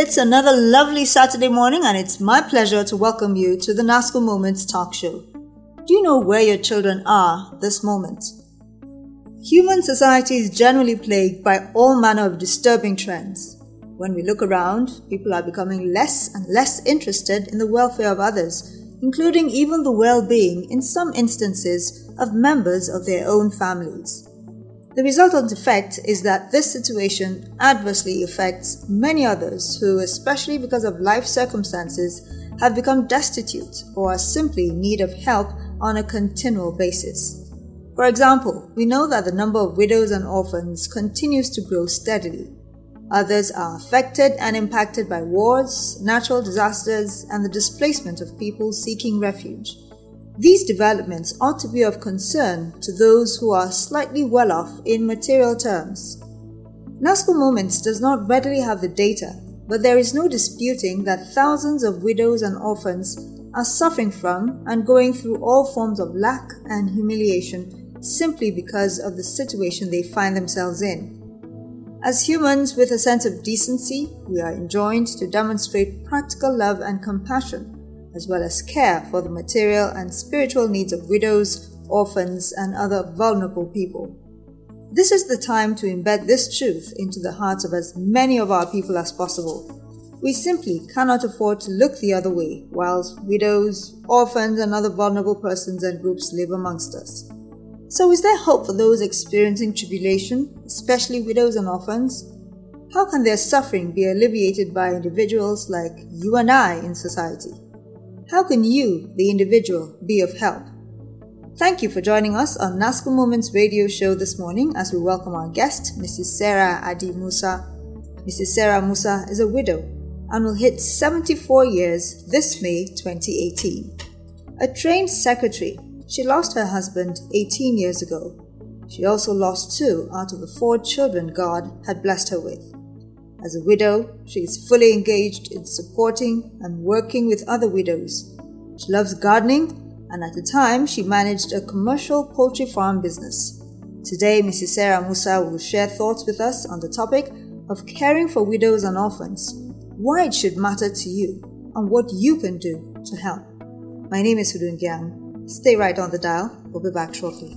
It's another lovely Saturday morning, and it's my pleasure to welcome you to the NASCO Moments talk show. Do you know where your children are this moment? Human society is generally plagued by all manner of disturbing trends. When we look around, people are becoming less and less interested in the welfare of others, including even the well being, in some instances, of members of their own families. The result resultant effect is that this situation adversely affects many others who, especially because of life circumstances, have become destitute or are simply in need of help on a continual basis. For example, we know that the number of widows and orphans continues to grow steadily. Others are affected and impacted by wars, natural disasters, and the displacement of people seeking refuge. These developments ought to be of concern to those who are slightly well off in material terms. NASCO Moments does not readily have the data, but there is no disputing that thousands of widows and orphans are suffering from and going through all forms of lack and humiliation simply because of the situation they find themselves in. As humans with a sense of decency, we are enjoined to demonstrate practical love and compassion as well as care for the material and spiritual needs of widows, orphans, and other vulnerable people. This is the time to embed this truth into the hearts of as many of our people as possible. We simply cannot afford to look the other way whilst widows, orphans, and other vulnerable persons and groups live amongst us. So, is there hope for those experiencing tribulation, especially widows and orphans? How can their suffering be alleviated by individuals like you and I in society? How can you, the individual, be of help? Thank you for joining us on NASCO Moments radio show this morning as we welcome our guest, Mrs. Sarah Adi Musa. Mrs. Sarah Musa is a widow and will hit 74 years this May 2018. A trained secretary, she lost her husband 18 years ago. She also lost two out of the four children God had blessed her with. As a widow, she is fully engaged in supporting and working with other widows. She loves gardening, and at the time, she managed a commercial poultry farm business. Today, Mrs. Sarah Musa will share thoughts with us on the topic of caring for widows and orphans, why it should matter to you, and what you can do to help. My name is Hudun Gyang. Stay right on the dial. We'll be back shortly.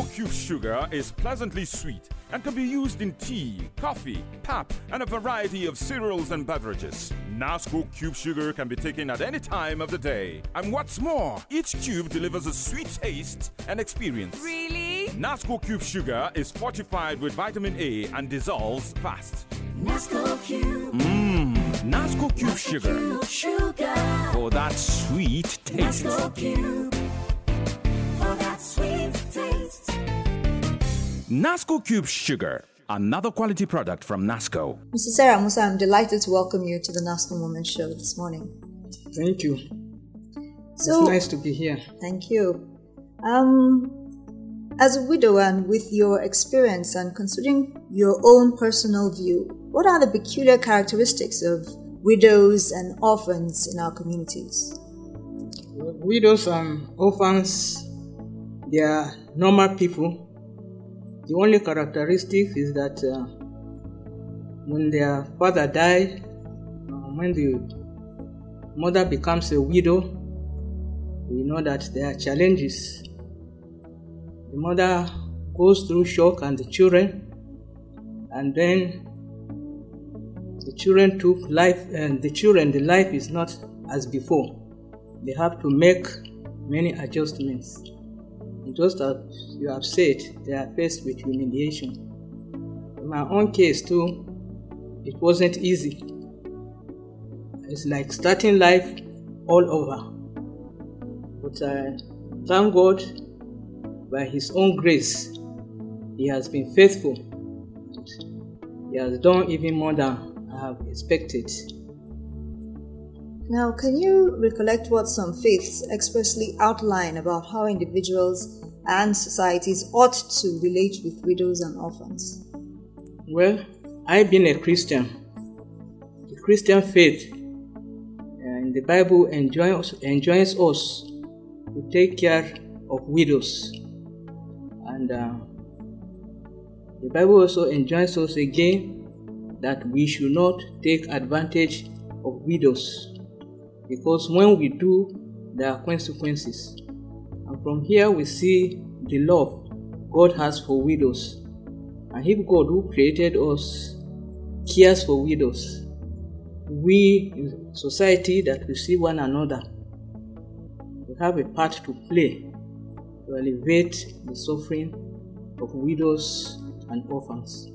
Nasco Cube Sugar is pleasantly sweet and can be used in tea, coffee, pap, and a variety of cereals and beverages. Nasco Cube Sugar can be taken at any time of the day. And what's more, each cube delivers a sweet taste and experience. Really? Nasco Cube Sugar is fortified with vitamin A and dissolves fast. Nasco Cube. Mmm, Nasco Cube Sugar. Cube Sugar. For that sweet taste. Nasco Cube. Nasco Cube Sugar. Another quality product from Nasco. Mrs. Sarah Musa, I'm delighted to welcome you to the NASCO Moment Show this morning. Thank you. So- it's nice to be here. Thank you. Um, as a widow and with your experience and considering your own personal view, what are the peculiar characteristics of widows and orphans in our communities? Widows and orphans, they are normal people. The only characteristic is that uh, when their father died, uh, when the mother becomes a widow, we know that there are challenges. The mother goes through shock and the children, and then the children took life, and the children, the life is not as before. They have to make many adjustments. And just as you have said, they are faced with humiliation. In my own case, too, it wasn't easy. It's like starting life all over. But I thank God by His own grace, He has been faithful. He has done even more than I have expected. Now, can you recollect what some faiths expressly outline about how individuals and societies ought to relate with widows and orphans? Well, I being a Christian, the Christian faith and the Bible enjoins, enjoins us to take care of widows. And uh, the Bible also enjoins us again that we should not take advantage of widows because when we do, there are consequences. And from here, we see the love God has for widows. And if God, who created us, cares for widows, we in society that we see one another, we have a part to play to alleviate the suffering of widows and orphans.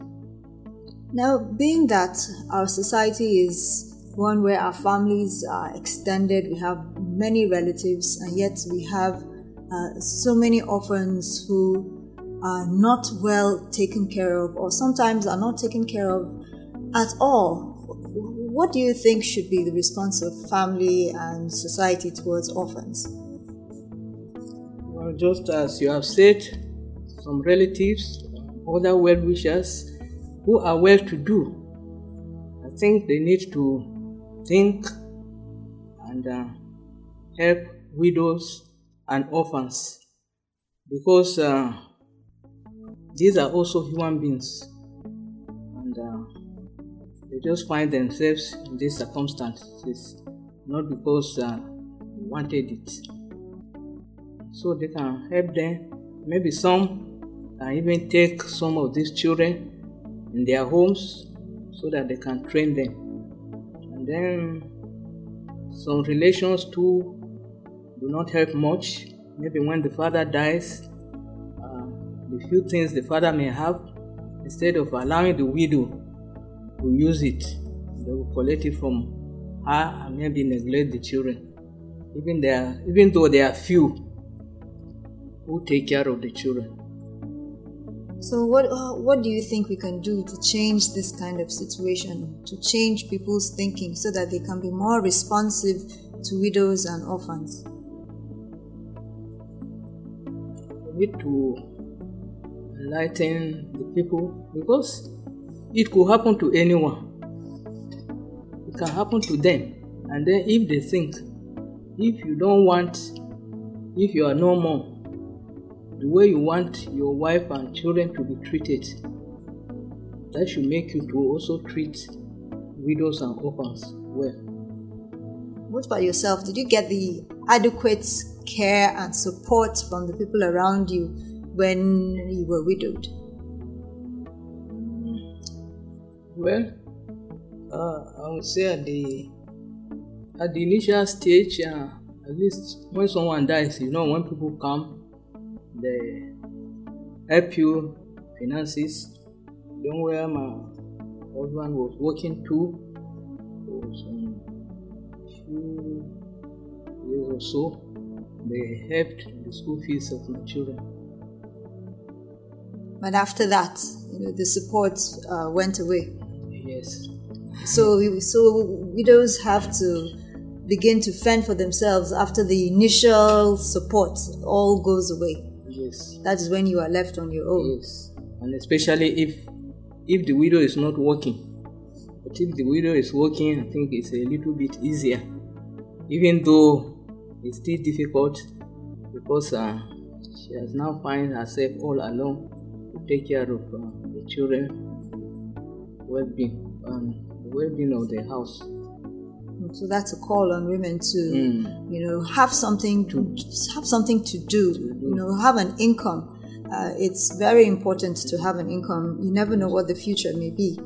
Now, being that our society is one where our families are extended, we have many relatives, and yet we have uh, so many orphans who are not well taken care of, or sometimes are not taken care of at all. What do you think should be the response of family and society towards orphans? Well, just as you have said, some relatives, other well wishers who are well to do, I think they need to think and uh, help widows and orphans because uh, these are also human beings and uh, they just find themselves in these circumstances not because uh, they wanted it. So they can help them. Maybe some can even take some of these children in their homes so that they can train them then some relations too do not help much. Maybe when the father dies, uh, the few things the father may have, instead of allowing the widow to use it, they will collect it from her and maybe neglect the children. Even there, even though there are few who take care of the children. So, what uh, what do you think we can do to change this kind of situation, to change people's thinking, so that they can be more responsive to widows and orphans? We need to enlighten the people because it could happen to anyone. It can happen to them, and then if they think, if you don't want, if you are no more, the way you want your wife and children to be treated, that should make you to also treat widows and orphans well. What about yourself? Did you get the adequate care and support from the people around you when you were widowed? Well, uh, I would say at the at the initial stage, uh, at least when someone dies, you know, when people come, they help you finances. Then where my husband was working too for some few years or so, they helped the school fees of my children. But after that, you know, the support uh, went away. Yes. So, so widows have to begin to fend for themselves after the initial support all goes away. Yes. That is when you are left on your own. Yes, and especially if if the widow is not working. But if the widow is working, I think it's a little bit easier, even though it's still difficult because uh, she has now find herself all alone to take care of uh, the children, well-being, um, the well-being of the house. So that's a call on women to, Mm. you know, have something to have something to do. You know, have an income. Uh, it's very important to have an income. You never know what the future may be.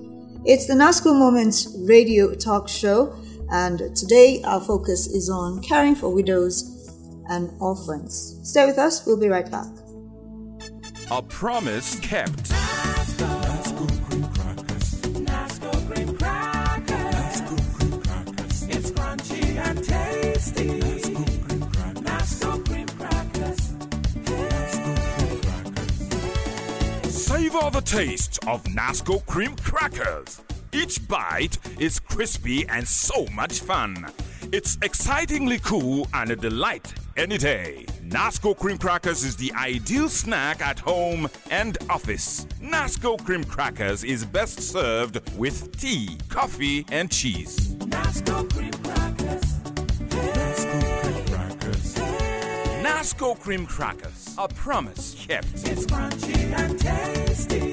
It's the NASCO Moments radio talk show, and today our focus is on caring for widows and orphans. Stay with us. We'll be right back. A promise kept. Taste of Nasco cream crackers. Each bite is crispy and so much fun. It's excitingly cool and a delight any day. Nasco cream crackers is the ideal snack at home and office. Nasco cream crackers is best served with tea, coffee, and cheese. Nasco cream crackers. Crackers. Nasco cream crackers. A promise kept. It's crunchy and tasty.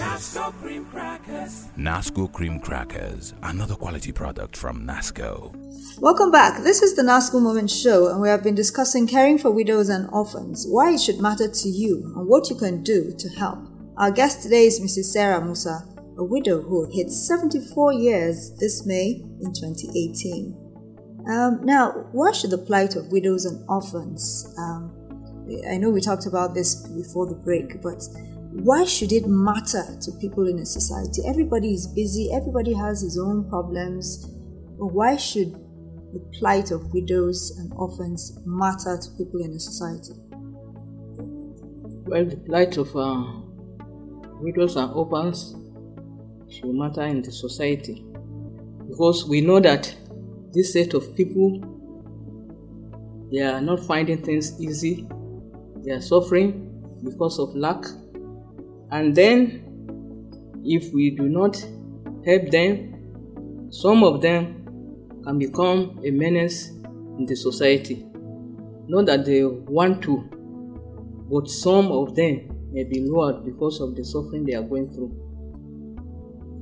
Nasco cream crackers. Nasco cream crackers. Another quality product from Nasco. Welcome back. This is the NASCO Moment Show, and we have been discussing caring for widows and orphans, why it should matter to you, and what you can do to help. Our guest today is Mrs. Sarah Musa, a widow who hit 74 years this May in 2018. Um, now, why should the plight of widows and orphans? Um, I know we talked about this before the break, but why should it matter to people in a society? Everybody is busy, everybody has his own problems. But why should the plight of widows and orphans matter to people in a society? Well, the plight of uh, widows and orphans should matter in the society because we know that this set of people they are not finding things easy. They are suffering because of lack. And then if we do not help them some of them can become a menace in the society. Not that they want to but some of them may be lured because of the suffering they are going through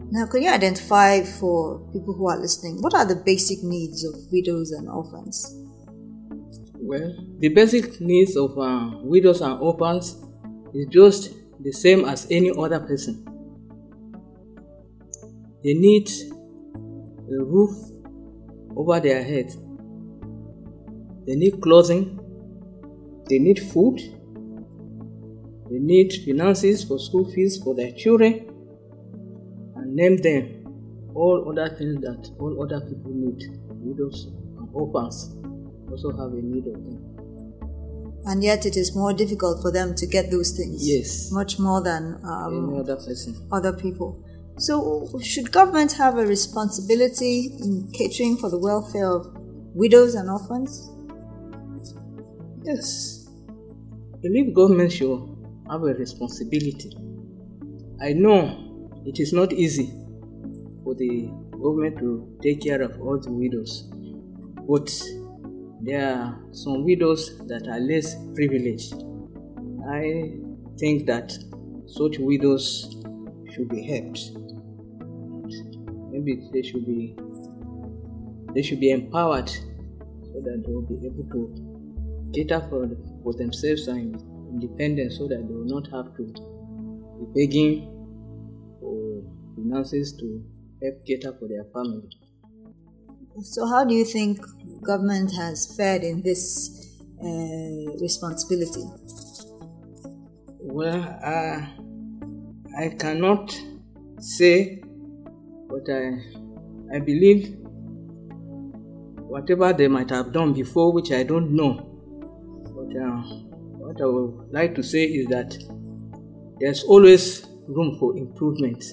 Now, can you identify for people who are listening what are the basic needs of widows and orphans? Well, the basic needs of uh, widows and orphans is just the same as any other person. They need a roof over their head. They need clothing. They need food. They need finances for school fees for their children. Name them all other things that all other people need. Widows and orphans also have a need of them. And yet, it is more difficult for them to get those things. Yes. Much more than um, Any other person. other people. So, should government have a responsibility in catering for the welfare of widows and orphans? Yes. I believe government should have a responsibility. I know it is not easy for the government to take care of all the widows, but there are some widows that are less privileged. I think that such widows should be helped. Maybe they should be they should be empowered so that they will be able to cater for, for themselves and independent so that they will not have to be begging finances to help cater for their family. So, how do you think government has fared in this uh, responsibility? Well, uh, I cannot say, but I, I believe whatever they might have done before, which I don't know. But uh, what I would like to say is that there's always room for improvement.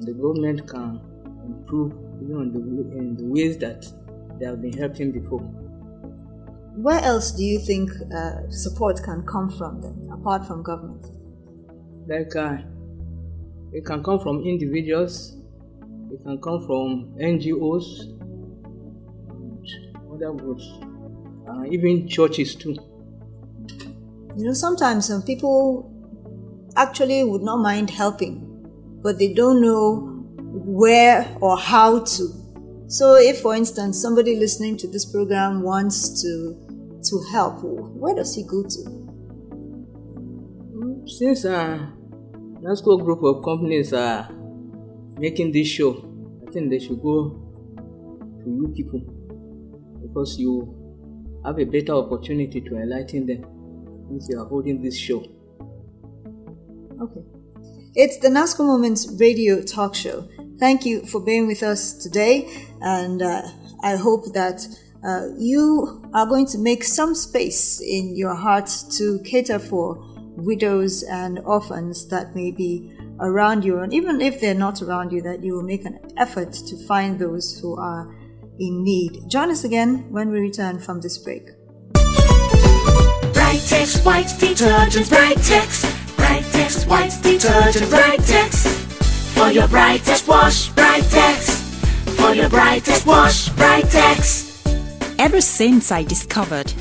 The government can improve even in the, in the ways that they have been helping before. Where else do you think uh, support can come from then, apart from government? like uh, it can come from individuals it can come from ngos and other groups uh, even churches too You know, sometimes some people actually would not mind helping, but they don't know where or how to. So, if, for instance, somebody listening to this program wants to to help, where does he go to? since uh, nasco group of companies are making this show i think they should go to you people because you have a better opportunity to enlighten them if you are holding this show Okay. It's the NASCO Moments radio talk show. Thank you for being with us today, and uh, I hope that uh, you are going to make some space in your heart to cater for widows and orphans that may be around you, and even if they're not around you, that you will make an effort to find those who are in need. Join us again when we return from this break. Brightex white detergent, Brightex. Brightex white detergent, Brightex. For your brightest wash, Brightex. For For your brightest wash, Brightex. Ever since I discovered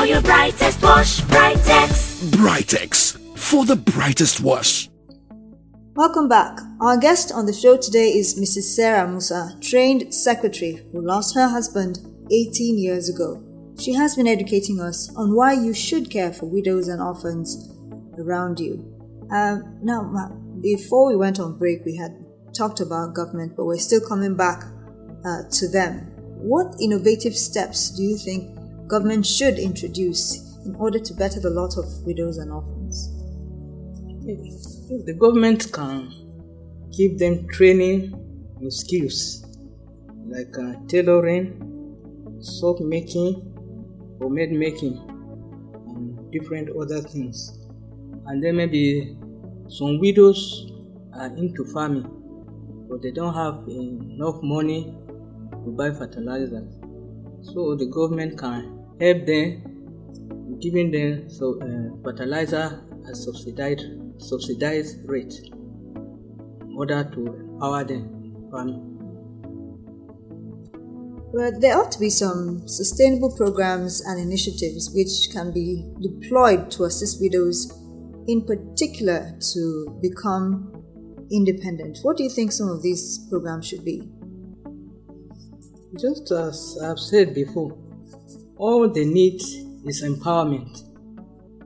For your brightest wash, Brightex. Brightex for the brightest wash. Welcome back. Our guest on the show today is Mrs. Sarah Musa, trained secretary who lost her husband 18 years ago. She has been educating us on why you should care for widows and orphans around you. Um, now, before we went on break, we had talked about government, but we're still coming back uh, to them. What innovative steps do you think government should introduce in order to better the lot of widows and orphans? If the government can give them training in skills like uh, tailoring, soap making, homemade making, and different other things. And then maybe some widows are into farming, but they don't have enough money to buy fertilizer. So the government can help them, giving them so, uh, fertilizer at subsidized subsidized rate in order to empower them in farming. Well, there ought to be some sustainable programs and initiatives which can be deployed to assist widows, in particular, to become independent. What do you think some of these programs should be? Just as I've said before, all they need is empowerment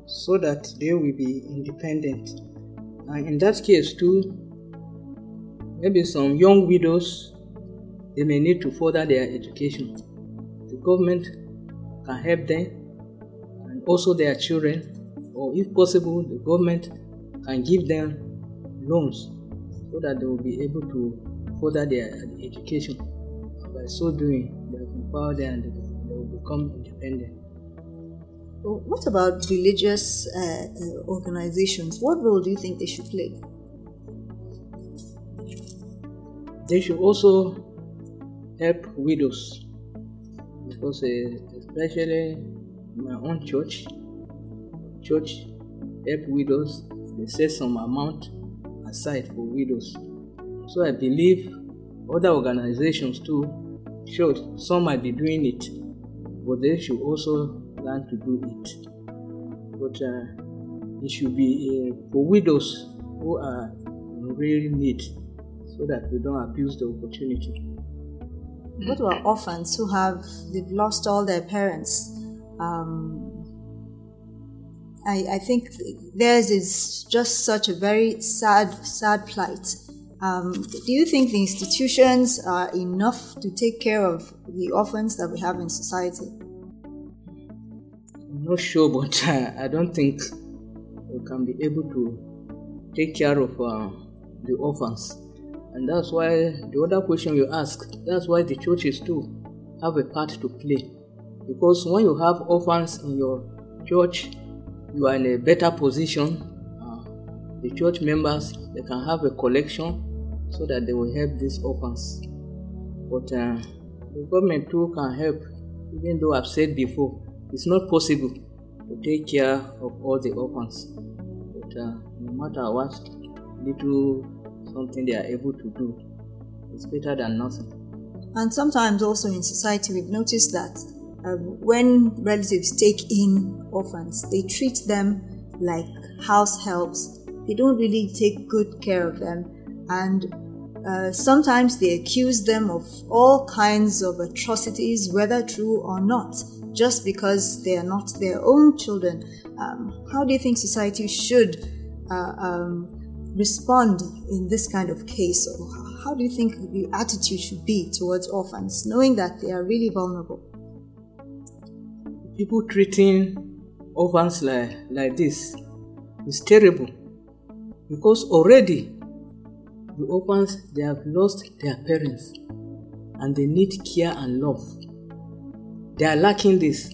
so that they will be independent. And in that case, too, maybe some young widows they may need to further their education. The government can help them and also their children, or if possible, the government can give them loans so that they will be able to further their education. And by so doing, they will empower them become independent. What about religious uh, uh, organizations? What role do you think they should play? They should also help widows because, uh, especially my own church, church help widows. They set some amount aside for widows. So I believe other organizations too should. Some might be doing it, but they should also learn to do it. But uh, it should be uh, for widows who are in real need, so that we don't abuse the opportunity. What about orphans who have they've lost all their parents? Um, I, I think theirs is just such a very sad, sad plight. Um, do you think the institutions are enough to take care of the orphans that we have in society? I'm not sure, but uh, I don't think we can be able to take care of uh, the orphans. And that's why the other question you ask, that's why the churches too have a part to play. Because when you have orphans in your church, you are in a better position. Uh, the church members they can have a collection so that they will help these orphans. But uh, the government too can help, even though I've said before, it's not possible to take care of all the orphans. But uh, no matter what little something they are able to do, it's better than nothing. And sometimes also in society, we've noticed that um, when relatives take in orphans, they treat them like house helps. They don't really take good care of them. And uh, sometimes they accuse them of all kinds of atrocities, whether true or not, just because they are not their own children. Um, how do you think society should uh, um, respond in this kind of case? Or how do you think the attitude should be towards orphans, knowing that they are really vulnerable? People treating orphans like, like this is terrible because already the orphans they have lost their parents and they need care and love they are lacking this,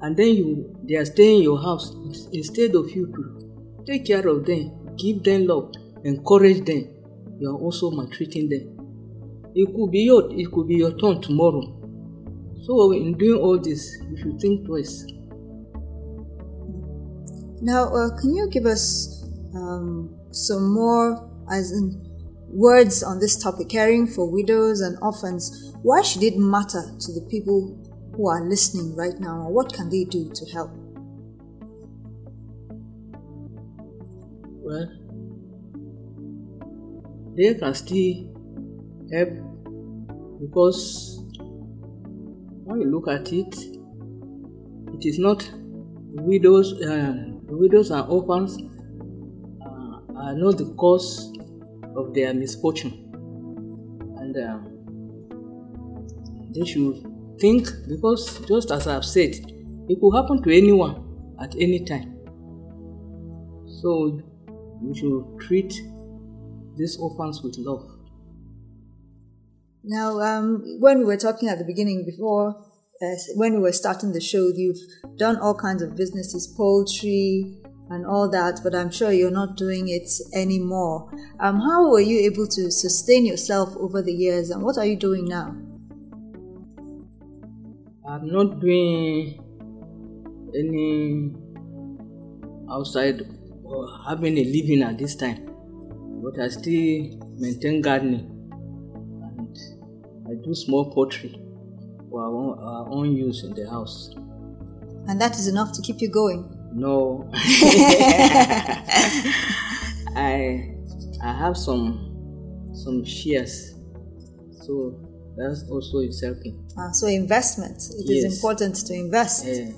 and then you they are staying in your house instead of you to take care of them, give them love, encourage them, you are also maltreating them. It could be your it could be your turn tomorrow. So in doing all this, you should think twice. Now, uh, can you give us um, some more, as in words on this topic, caring for widows and orphans? Why should it matter to the people who are listening right now, or what can they do to help? Well, they can still help because when you look at it, it is not widows, uh, widows and orphans uh, are not the cause of their misfortune, and uh, they should think because just as I've said, it could happen to anyone at any time. So we should treat these orphans with love. Now, um, when we were talking at the beginning, before uh, when we were starting the show, you've done all kinds of businesses, poultry and all that, but I'm sure you're not doing it anymore. Um, how were you able to sustain yourself over the years, and what are you doing now? I'm not doing any outside or having a living at this time, but I still maintain gardening and I do small pottery for our own, our own use in the house. And that is enough to keep you going. No, I I have some some shares, so that's also is helping. Uh, so, investment. It is Yes. important to invest. Eh,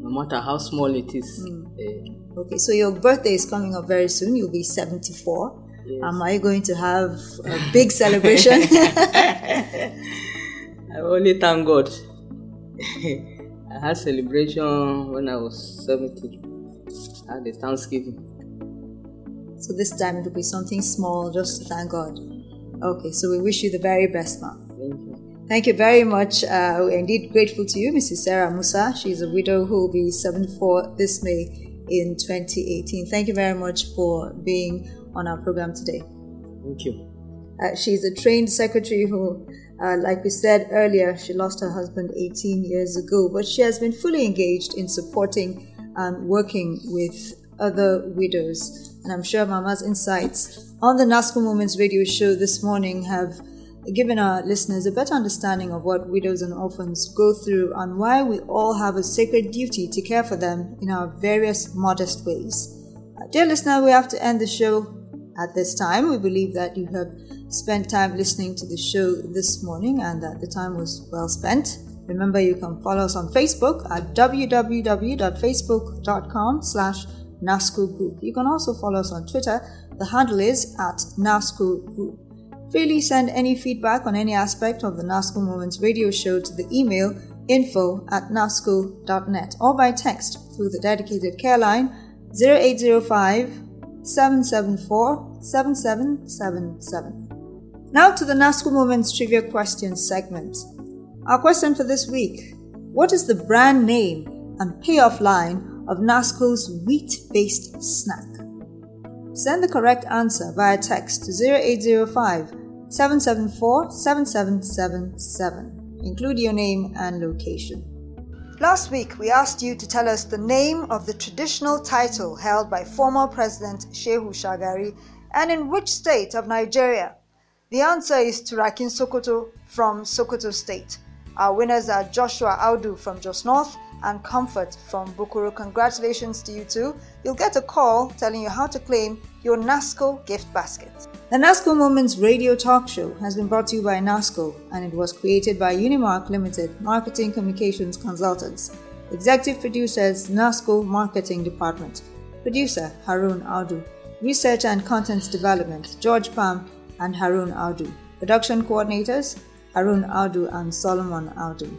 no matter how small it is. Hmm. eh, Okay, so your birthday is coming up very soon. You'll be 74. Yes. Um, are you going to have a big celebration? I only thank God. I had celebration when I was 70. I had a Thanksgiving. so this time it will be something small, just to thank God. Okay, so we wish you the very best, ma'am. Thank you. Thank you very much. Uh, we're indeed grateful to you, Mrs. Sarah Musa. She's a widow who will be 74 this May in 2018. Thank you very much for being on our program today. Thank you. Uh, she's a trained secretary who, uh, like we said earlier, she lost her husband 18 years ago, but she has been fully engaged in supporting and working with other widows. And I'm sure Mama's insights on the NASCO Moments radio show this morning have given our listeners a better understanding of what widows and orphans go through and why we all have a sacred duty to care for them in our various modest ways. Uh, dear listener, we have to end the show at this time. We believe that you have spent time listening to the show this morning and that the time was well spent. Remember, you can follow us on Facebook at www.facebook.com slash NASCO Group. You can also follow us on Twitter. The handle is at NASCO Group. Freely send any feedback on any aspect of the NASCO Moments radio show to the email info at nasco.net or by text through the dedicated care line 0805 774 7777. Now to the NASCO Moments Trivia Questions segment. Our question for this week What is the brand name and payoff line of NASCO's wheat based snack? Send the correct answer via text to 0805 774 7777. Include your name and location. Last week, we asked you to tell us the name of the traditional title held by former President Shehu Shagari and in which state of Nigeria. The answer is Turakin Sokoto from Sokoto State. Our winners are Joshua Audu from Jos North and Comfort from Bukuru. Congratulations to you two. You'll get a call telling you how to claim your NASCO gift basket. The NASCO Moments radio talk show has been brought to you by NASCO and it was created by Unimark Limited Marketing Communications Consultants. Executive producers NASCO Marketing Department. Producer Harun Audu. Research and Contents Development George Pam and Harun Audu. Production coordinators Harun Audu and Solomon Audu.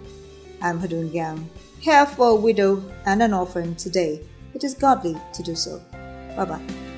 I'm Hadun Gang. Care for a widow and an orphan today. It is godly to do so. Bye bye.